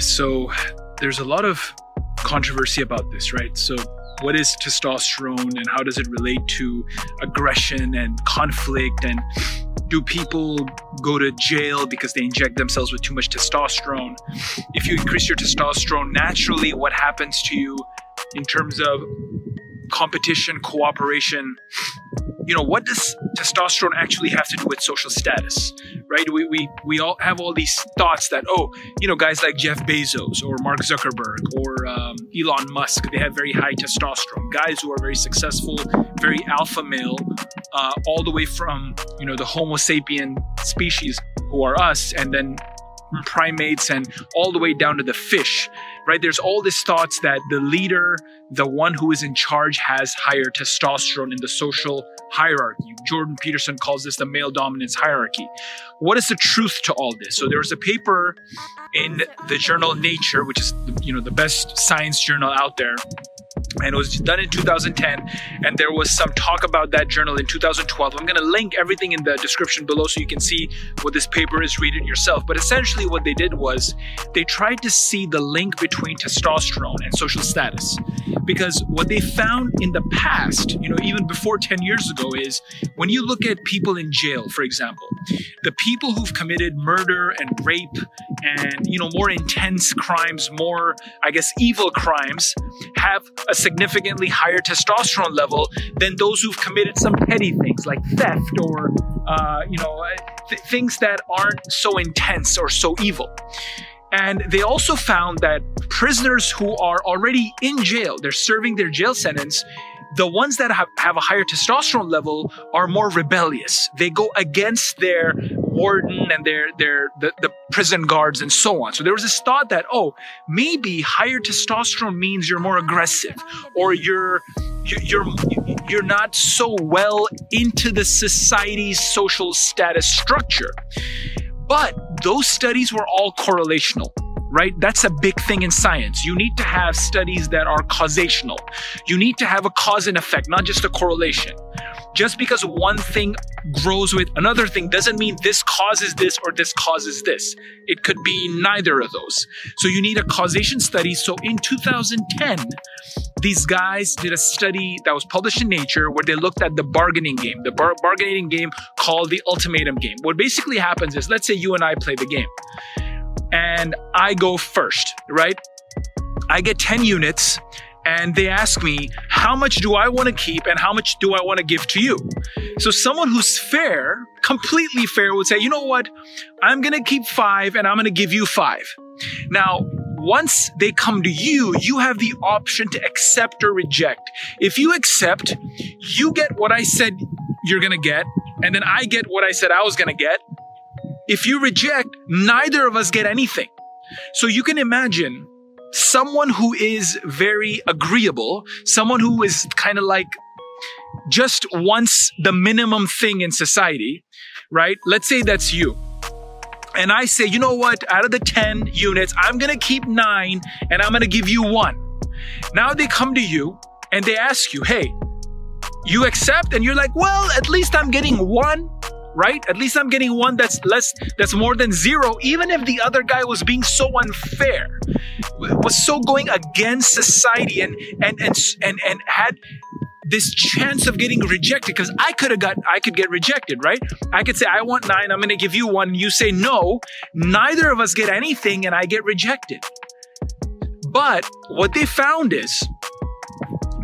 So there's a lot of controversy about this, right? So what is testosterone and how does it relate to aggression and conflict and do people go to jail because they inject themselves with too much testosterone if you increase your testosterone naturally what happens to you in terms of competition cooperation you know, what does testosterone actually have to do with social status, right? We, we, we all have all these thoughts that, oh, you know, guys like Jeff Bezos or Mark Zuckerberg or um, Elon Musk, they have very high testosterone. Guys who are very successful, very alpha male, uh, all the way from, you know, the Homo sapien species who are us, and then primates and all the way down to the fish right? There's all these thoughts that the leader the one who is in charge has higher testosterone in the social hierarchy. Jordan peterson calls this the male dominance hierarchy. What is the truth to all this? So there was a paper in the journal nature which is you know the best science journal out there and it was done in 2010 and there was some talk about that journal in 2012 i'm going to link everything in the description below so you can see what this paper is read it yourself. But essentially what they did was they tried to see the link between testosterone and social status. Because what they found in the past you know even before 10 years ago is when you look at people in jail for example the people who've committed murder and rape and you know more intense crimes more i guess evil crimes have a significantly higher testosterone level than those who've committed some petty things like theft or, uh, you know, th- things that aren't so intense or so evil. And they also found that prisoners who are already in jail, they're serving their jail sentence, the ones that have, have a higher testosterone level are more rebellious. They go against their warden and their their the, the prison guards and so on. So there was this thought that oh maybe higher testosterone means you're more aggressive or you're you're you're not so well into the society's social status structure. But those studies were all correlational right? That's a big thing in science. You need to have studies that are causational. You need to have a cause and effect, not just a correlation. Just because one thing grows with another thing doesn't mean this causes this or this causes this. It could be neither of those. So you need a causation study. So in 2010, these guys did a study that was published in Nature where they looked at the bargaining game, the bar- bargaining game called the ultimatum game. What basically happens is, let's say you and I play the game and I go first, right? I get 10 units and they ask me, how much do I want to keep and how much do I want to give to you? So someone who's fair, completely fair, would say, you know what? I'm going to keep five and I'm going to give you five. Now, once they come to you, you have the option to accept or reject. If you accept, you get what I said you're going to get, and then I get what I said I was going to get, if you reject, neither of us get anything. So you can imagine someone who is very agreeable, someone who is kind of like just wants the minimum thing in society, right? Let's say that's you. And I say, you know what? Out of the 10 units, I'm going to keep nine and I'm going to give you one. Now they come to you and they ask you, hey, you accept? And you're like, well, at least I'm getting one right? At least I'm getting one that's less, that's more than zero, even if the other guy was being so unfair, was so going against society and, and, and, and, and had this chance of getting rejected because I could have got I could get rejected, right? I could say I want 9, I'm going to give you 1, you say no, neither of us get anything and I get rejected. But what they found is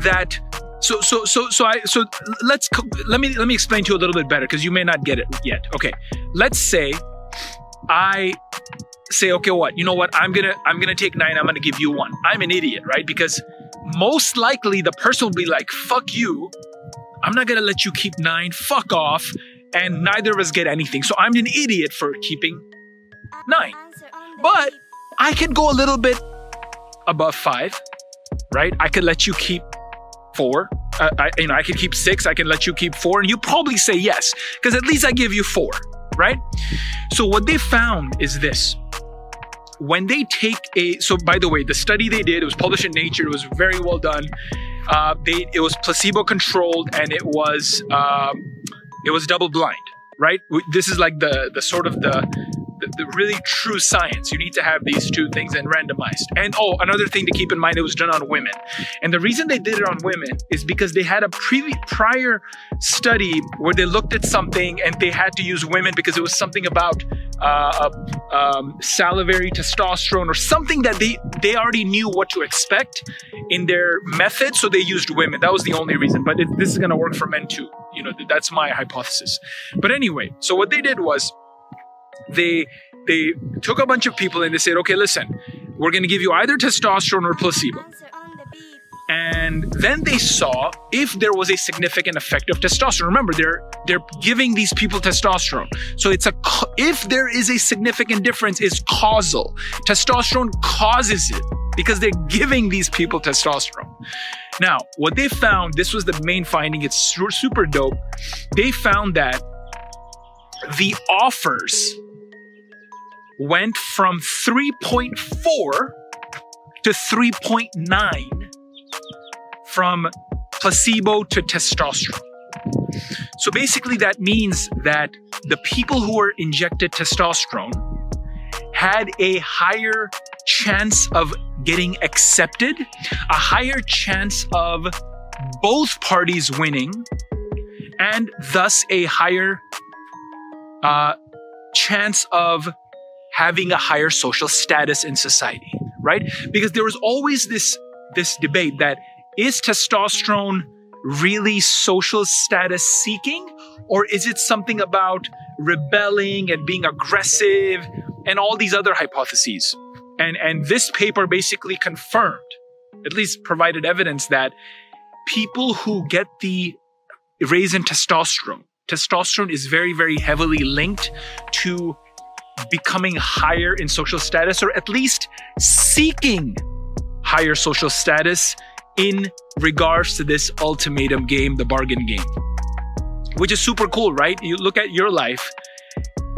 that so so so so I so let's let me let me explain to you a little bit better because you may not get it yet. Okay, let's say I say okay what? You know what? I'm gonna i'm gonna take nine. I'm gonna give you one. I'm an idiot right? Because most likely the person will be like fuck you. I'm not gonna let you keep nine. Fuck off. And neither of us get anything. So i'm an idiot for keeping nine. But i can go a little bit above five right? I could let you keep four. Uh, I, you know, I can keep six. I can let you keep four, and you probably say yes because at least I give you four, right? So what they found is this: when they take a so by the way, the study they did it was published in Nature. It was very well done. Uh, they it was placebo controlled and it was um, it was double blind, right? This is like the the sort of the the, really true science. You need to have these two things and randomized. And oh, another thing to keep in mind, it was done on women. And the reason they did it on women is because they had a prior study where they looked at something and they had to use women because it was something about uh, um, salivary testosterone or something that they they already knew what to expect in their method, so they used women. That was the only reason. But it, this is going to work for men too. You know, that's my hypothesis. But anyway, so what they did was they they took a bunch of people and they said, okay, listen, we're going to give you either testosterone or placebo. And then they saw if there was a significant effect of testosterone. Remember, they're they're giving these people testosterone. So it's a if there is a significant difference, is causal. Testosterone causes it because they're giving these people testosterone. Now, what they found, this was the main finding, it's super dope. They found that the offers went from 3.4 to 3.9 from placebo to testosterone. So basically, that means that the people who were injected testosterone had a higher chance of getting accepted, a higher chance of both parties winning, and thus a higher uh, chance of having a higher social status in society, right? Because there was always this this debate that is testosterone really social status seeking or is it something about rebelling and being aggressive and all these other hypotheses and and this paper basically confirmed at least provided evidence that people who get the raise in testosterone testosterone is very very heavily linked to becoming higher in social status or at least seeking higher social status in regards to this ultimatum game, the bargain game, which is super cool, right? You look at your life,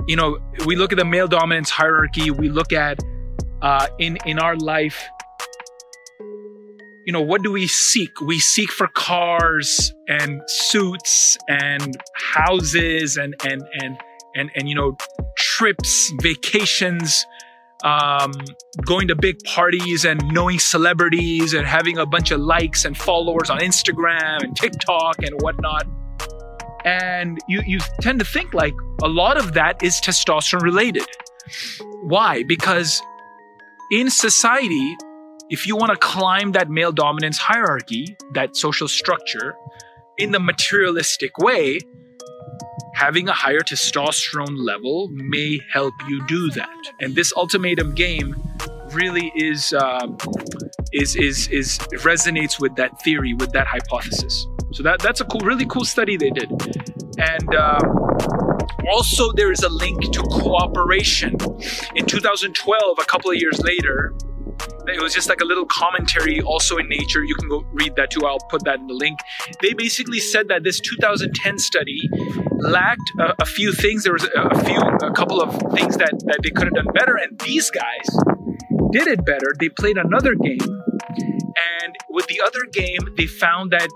you know, we look at the male dominance hierarchy, we look at uh, in in our life, you know, what do we seek? We seek for cars and suits and houses and and and and and you know, trips, vacations, um, going to big parties and knowing celebrities and having a bunch of likes and followers on Instagram and TikTok and whatnot. And you, you tend to think like a lot of that is testosterone related. Why? Because in society, if you want to climb that male dominance hierarchy, that social structure, in the materialistic way, having a higher testosterone level may help you do that. And this ultimatum game really is uh, is is is resonates with that theory, with that hypothesis. So that that's a cool, really cool study they did. And uh, also, there is a link to cooperation. In 2012, a couple of years later, it was just like a little commentary also in nature you can go read that too i'll put that in the link they basically said that this 2010 study lacked a, a few things there was a, a, few a couple of things that, that they could have done better and these guys did it better they played another game and with the other game they found that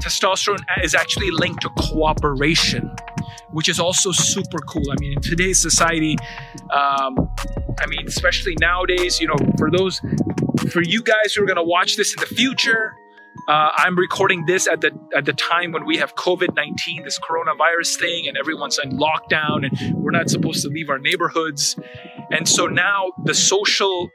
testosterone is actually linked to cooperation which is also super cool. I mean, in today's society, um, I mean, especially nowadays, you know, for those, for you guys who are going to watch this in the future, uh, I'm recording this at the at the time when we have COVID nineteen, this coronavirus thing, and everyone's in lockdown, and we're not supposed to leave our neighborhoods, and so now the social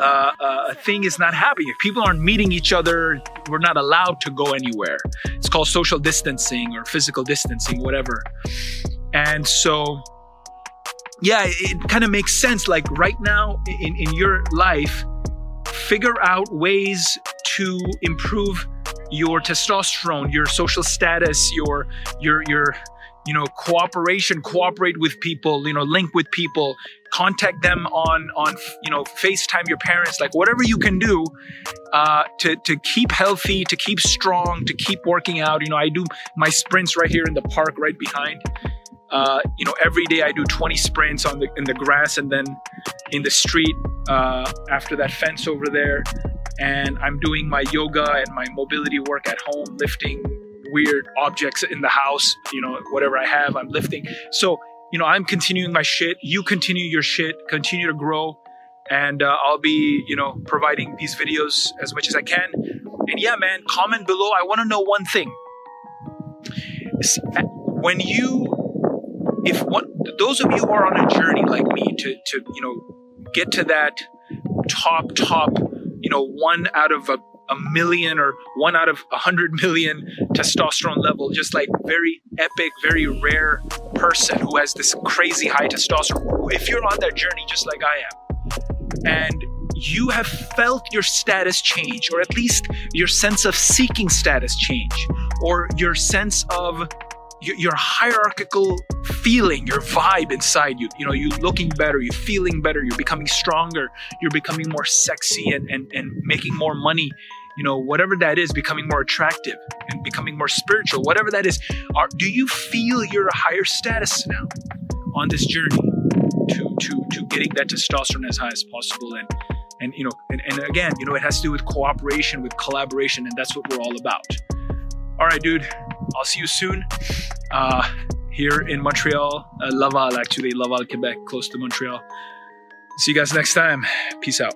uh, uh, thing is not happening. If people aren't meeting each other, we're not allowed to go anywhere. It's called social distancing or physical distancing, whatever. And so, yeah, it kind of makes sense. Like right now in, in your life, figure out ways to improve your testosterone, your social status, your your your you know cooperation cooperate with people you know link with people contact them on on you know facetime your parents like whatever you can do uh, to to keep healthy to keep strong to keep working out. You know i do my sprints right here in the park right behind uh, you know every day i do 20 sprints on the in the grass and then in the street uh, after that fence over there and i'm doing my yoga and my mobility work at home lifting weird objects in the house, you know, whatever I have, I'm lifting. So you know, I'm continuing my shit. You continue your shit, continue to grow. And uh, I'll be, you know, providing these videos as much as I can. And yeah, man, comment below. I want to know one thing. When you, if one, those of you who are on a journey like me to, to, you know, get to that top, top, you know, one out of a a million or one out of a hundred million testosterone level, just like very epic, very rare person who has this crazy high testosterone. If you're on that journey just like I am, and you have felt your status change, or at least your sense of seeking status change, or your sense of your, your, hierarchical feeling, your vibe inside you. You know, you're looking better, you're feeling better, you're becoming stronger, you're becoming more sexy and, and, and making more money you know, whatever that is, becoming more attractive and becoming more spiritual, whatever that is, are, do you feel you're a higher status now on this journey to, to, to getting that testosterone as high as possible? And, and you know, and, and again, you know, it has to do with cooperation, with collaboration, and that's what we're all about. All right, dude, I'll see you soon. Uh, here in Montreal, uh, Laval, actually, Laval, Quebec, close to Montreal. See you guys next time. Peace out.